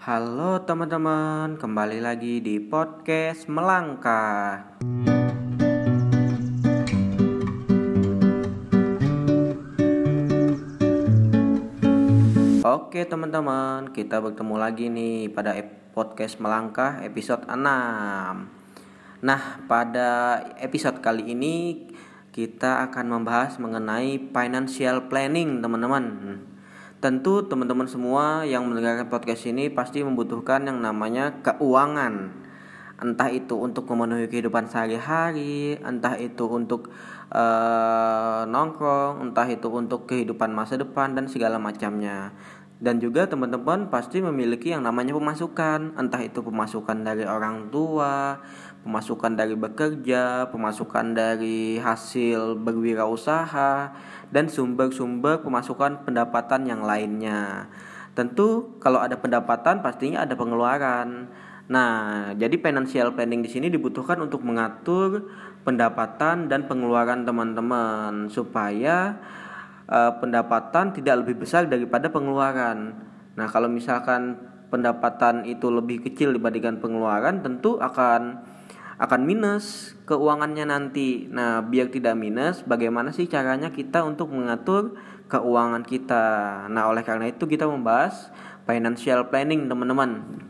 Halo teman-teman, kembali lagi di podcast Melangkah. Oke teman-teman, kita bertemu lagi nih pada podcast Melangkah episode 6. Nah, pada episode kali ini kita akan membahas mengenai financial planning, teman-teman. Tentu teman-teman semua yang mendengarkan podcast ini pasti membutuhkan yang namanya keuangan. Entah itu untuk memenuhi kehidupan sehari-hari, entah itu untuk uh, nongkrong, entah itu untuk kehidupan masa depan dan segala macamnya. Dan juga teman-teman pasti memiliki yang namanya pemasukan, entah itu pemasukan dari orang tua, pemasukan dari bekerja, pemasukan dari hasil berwirausaha, dan sumber-sumber pemasukan pendapatan yang lainnya. Tentu kalau ada pendapatan pastinya ada pengeluaran. Nah, jadi financial planning di sini dibutuhkan untuk mengatur pendapatan dan pengeluaran teman-teman supaya uh, pendapatan tidak lebih besar daripada pengeluaran. Nah, kalau misalkan pendapatan itu lebih kecil dibandingkan pengeluaran, tentu akan akan minus keuangannya nanti. Nah, biar tidak minus, bagaimana sih caranya kita untuk mengatur keuangan kita? Nah, oleh karena itu kita membahas financial planning, teman-teman.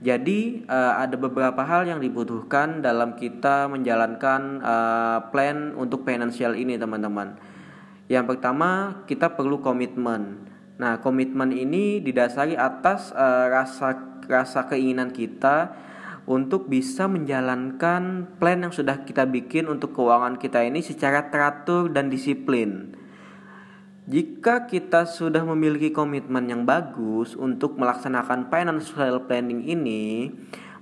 Jadi, uh, ada beberapa hal yang dibutuhkan dalam kita menjalankan uh, plan untuk financial ini, teman-teman. Yang pertama, kita perlu komitmen. Nah, komitmen ini didasari atas uh, rasa rasa keinginan kita untuk bisa menjalankan plan yang sudah kita bikin untuk keuangan kita ini secara teratur dan disiplin. Jika kita sudah memiliki komitmen yang bagus untuk melaksanakan financial planning ini,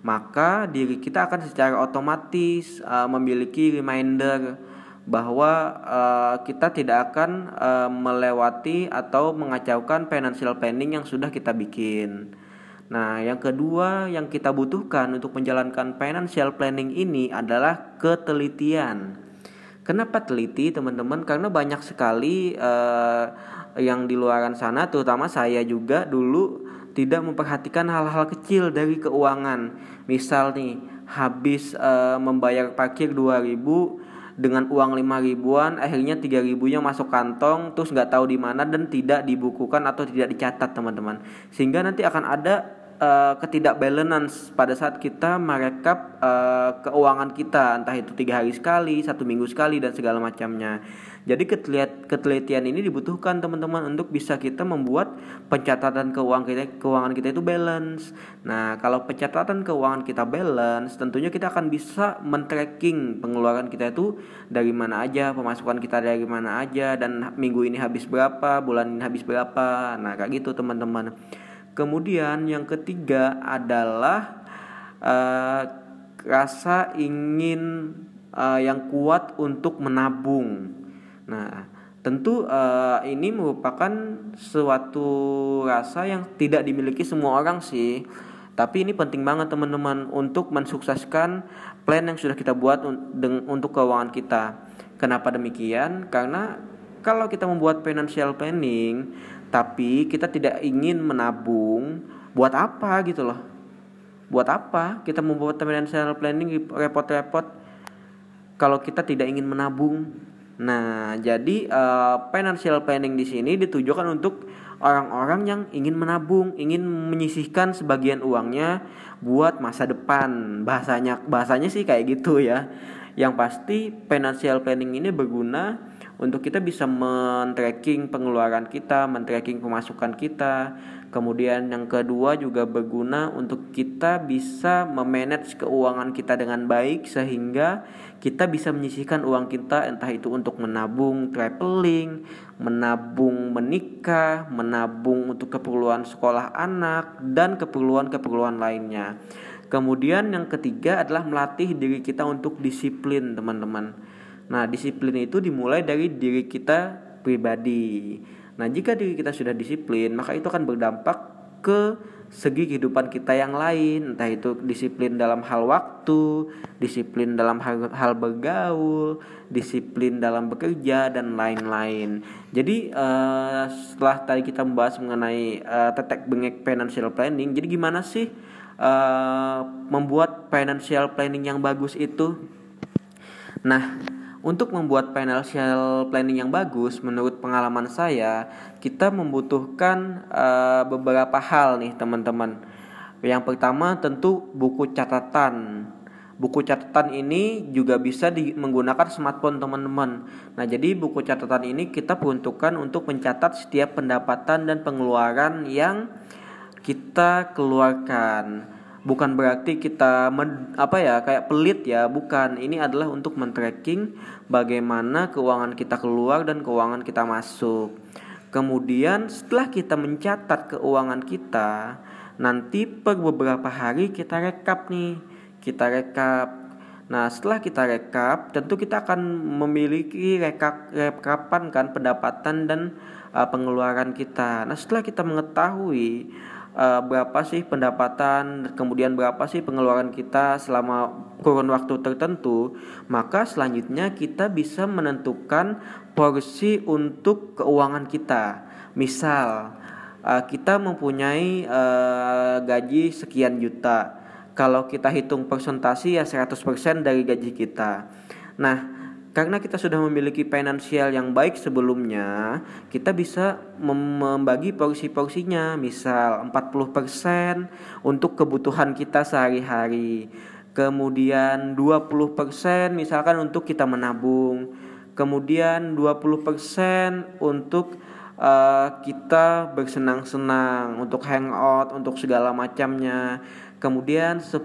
maka diri kita akan secara otomatis uh, memiliki reminder bahwa uh, kita tidak akan uh, melewati atau mengacaukan financial planning yang sudah kita bikin. Nah, yang kedua yang kita butuhkan untuk menjalankan financial planning ini adalah ketelitian. Kenapa teliti, teman-teman? Karena banyak sekali uh, yang di luaran sana, terutama saya juga dulu tidak memperhatikan hal-hal kecil dari keuangan. Misal nih, habis uh, membayar parkir 2000 dengan uang lima ribuan akhirnya tiga ribunya masuk kantong terus nggak tahu di mana dan tidak dibukukan atau tidak dicatat teman-teman. Sehingga nanti akan ada uh, ketidakbalance pada saat kita merekap uh, keuangan kita entah itu tiga hari sekali satu minggu sekali dan segala macamnya jadi ketelitian ini dibutuhkan teman-teman untuk bisa kita membuat pencatatan keuangan kita keuangan kita itu balance. Nah, kalau pencatatan keuangan kita balance, tentunya kita akan bisa men-tracking pengeluaran kita itu dari mana aja, pemasukan kita dari mana aja dan minggu ini habis berapa, bulan ini habis berapa. Nah, kayak gitu teman-teman. Kemudian yang ketiga adalah uh, rasa ingin uh, yang kuat untuk menabung. Nah, tentu uh, ini merupakan suatu rasa yang tidak dimiliki semua orang sih. Tapi ini penting banget teman-teman untuk mensukseskan plan yang sudah kita buat untuk keuangan kita. Kenapa demikian? Karena kalau kita membuat financial planning tapi kita tidak ingin menabung, buat apa gitu loh? Buat apa kita membuat financial planning repot-repot kalau kita tidak ingin menabung? Nah, jadi uh, financial planning di sini ditujukan untuk orang-orang yang ingin menabung, ingin menyisihkan sebagian uangnya buat masa depan. Bahasanya bahasanya sih kayak gitu ya. Yang pasti financial planning ini berguna untuk kita bisa men-tracking pengeluaran kita, men-tracking pemasukan kita. Kemudian yang kedua juga berguna untuk kita bisa memanage keuangan kita dengan baik sehingga kita bisa menyisihkan uang kita entah itu untuk menabung traveling, menabung menikah, menabung untuk keperluan sekolah anak dan keperluan-keperluan lainnya. Kemudian yang ketiga adalah melatih diri kita untuk disiplin, teman-teman Nah, disiplin itu dimulai dari diri kita pribadi. Nah, jika diri kita sudah disiplin, maka itu akan berdampak ke segi kehidupan kita yang lain, entah itu disiplin dalam hal waktu, disiplin dalam hal, hal bergaul, disiplin dalam bekerja dan lain-lain. Jadi uh, setelah tadi kita membahas mengenai uh, tetek bengek financial planning, jadi gimana sih uh, membuat financial planning yang bagus itu? Nah, untuk membuat financial planning yang bagus, menurut pengalaman saya, kita membutuhkan uh, beberapa hal nih, teman-teman. Yang pertama tentu buku catatan. Buku catatan ini juga bisa di, menggunakan smartphone teman-teman. Nah, jadi buku catatan ini kita peruntukkan untuk mencatat setiap pendapatan dan pengeluaran yang kita keluarkan bukan berarti kita men, apa ya kayak pelit ya. Bukan. Ini adalah untuk men-tracking bagaimana keuangan kita keluar dan keuangan kita masuk. Kemudian setelah kita mencatat keuangan kita nanti per beberapa hari kita rekap nih. Kita rekap. Nah, setelah kita rekap, tentu kita akan memiliki rekap rekapan kan pendapatan dan uh, pengeluaran kita. Nah, setelah kita mengetahui uh, berapa sih pendapatan, kemudian berapa sih pengeluaran kita selama kurun waktu tertentu, maka selanjutnya kita bisa menentukan porsi untuk keuangan kita. Misal, uh, kita mempunyai uh, gaji sekian juta. Kalau kita hitung persentasi ya 100% dari gaji kita. Nah, karena kita sudah memiliki finansial yang baik sebelumnya, kita bisa membagi porsi-porsinya, misal 40% untuk kebutuhan kita sehari-hari. Kemudian 20% misalkan untuk kita menabung. Kemudian 20% untuk uh, kita bersenang-senang, untuk hangout, untuk segala macamnya. Kemudian 10%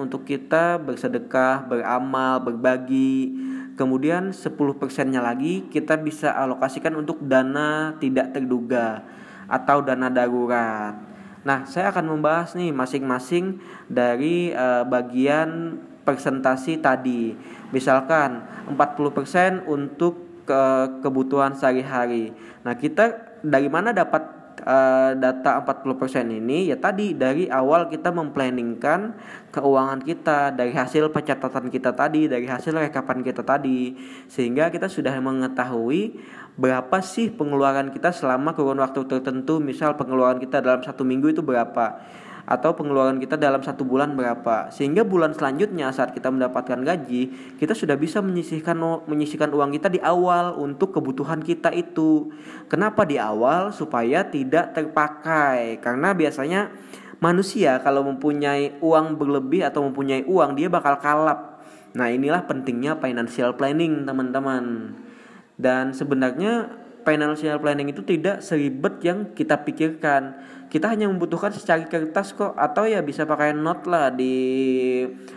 untuk kita bersedekah, beramal, berbagi Kemudian 10 persennya lagi kita bisa alokasikan untuk dana tidak terduga atau dana darurat. Nah, saya akan membahas nih masing-masing dari uh, bagian presentasi tadi. Misalkan 40% untuk ke kebutuhan sehari-hari. Nah, kita dari mana dapat uh, data 40% ini ya tadi dari awal kita memplanningkan keuangan kita dari hasil pencatatan kita tadi dari hasil rekapan kita tadi. Sehingga kita sudah mengetahui berapa sih pengeluaran kita selama kurun waktu tertentu. Misal pengeluaran kita dalam satu minggu itu berapa atau pengeluaran kita dalam satu bulan berapa. Sehingga bulan selanjutnya saat kita mendapatkan gaji kita sudah bisa menyisihkan menyisihkan uang kita di awal untuk kebutuhan kita itu. Kenapa di awal? Supaya tidak terpakai. Karena biasanya manusia kalau mempunyai uang berlebih atau mempunyai uang dia bakal kalap. Nah inilah pentingnya financial planning teman-teman. Dan sebenarnya financial planning itu tidak seribet yang kita pikirkan kita hanya membutuhkan secari kertas kok atau ya bisa pakai note lah di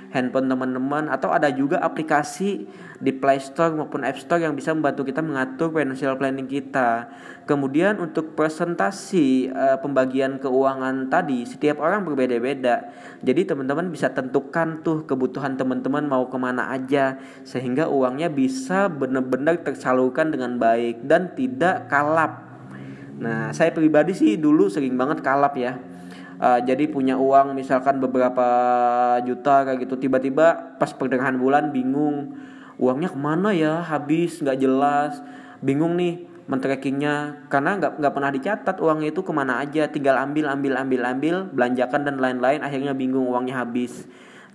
handphone teman-teman atau ada juga aplikasi di Play Store maupun App Store yang bisa membantu kita mengatur financial planning kita. Kemudian untuk presentasi uh, pembagian keuangan tadi setiap orang berbeda-beda. Jadi teman-teman bisa tentukan tuh kebutuhan teman-teman mau ke mana aja sehingga uangnya bisa benar-benar tersalurkan dengan baik dan tidak kalap Nah, saya pribadi sih dulu sering banget kalap ya. Uh, jadi punya uang misalkan beberapa juta kayak gitu tiba-tiba pas pertengahan bulan bingung uangnya ke mana ya? Habis nggak jelas. Bingung nih men-trackingnya karena nggak nggak pernah dicatat uangnya itu ke mana aja tinggal ambil ambil ambil ambil belanjakan dan lain-lain akhirnya bingung uangnya habis.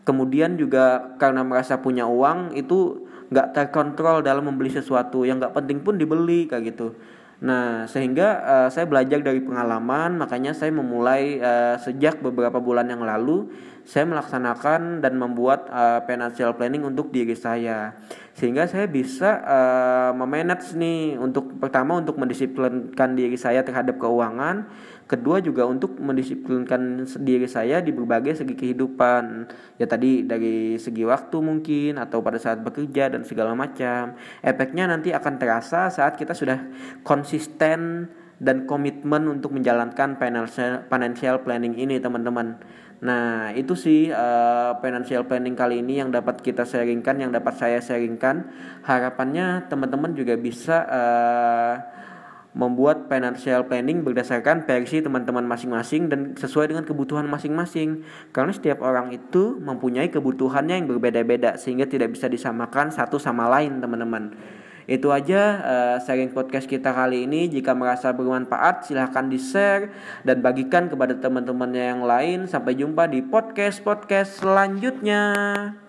Kemudian juga karena merasa punya uang itu nggak terkontrol dalam membeli sesuatu yang nggak penting pun dibeli kayak gitu Nah, sehingga uh, saya belajar dari pengalaman, makanya saya memulai uh, sejak beberapa bulan yang lalu saya melaksanakan dan membuat uh, financial planning untuk diri saya. Sehingga saya bisa uh, memanage nih untuk pertama untuk mendisiplinkan diri saya terhadap keuangan, kedua juga untuk mendisiplinkan diri saya di berbagai segi kehidupan. Ya tadi dari segi waktu mungkin atau pada saat bekerja dan segala macam. Efeknya nanti akan terasa saat kita sudah konsisten dan komitmen untuk menjalankan financial planning ini teman-teman nah itu sih uh, financial planning kali ini yang dapat kita sharingkan yang dapat saya sharingkan harapannya teman-teman juga bisa uh, membuat financial planning berdasarkan versi teman-teman masing-masing dan sesuai dengan kebutuhan masing-masing. Karena setiap orang itu mempunyai kebutuhannya yang berbeda-beda sehingga tidak bisa disamakan satu sama lain, teman-teman. Itu aja uh, sharing podcast kita kali ini. Jika merasa bermanfaat, silahkan di-share dan bagikan kepada teman-temannya yang lain. Sampai jumpa di podcast-podcast selanjutnya.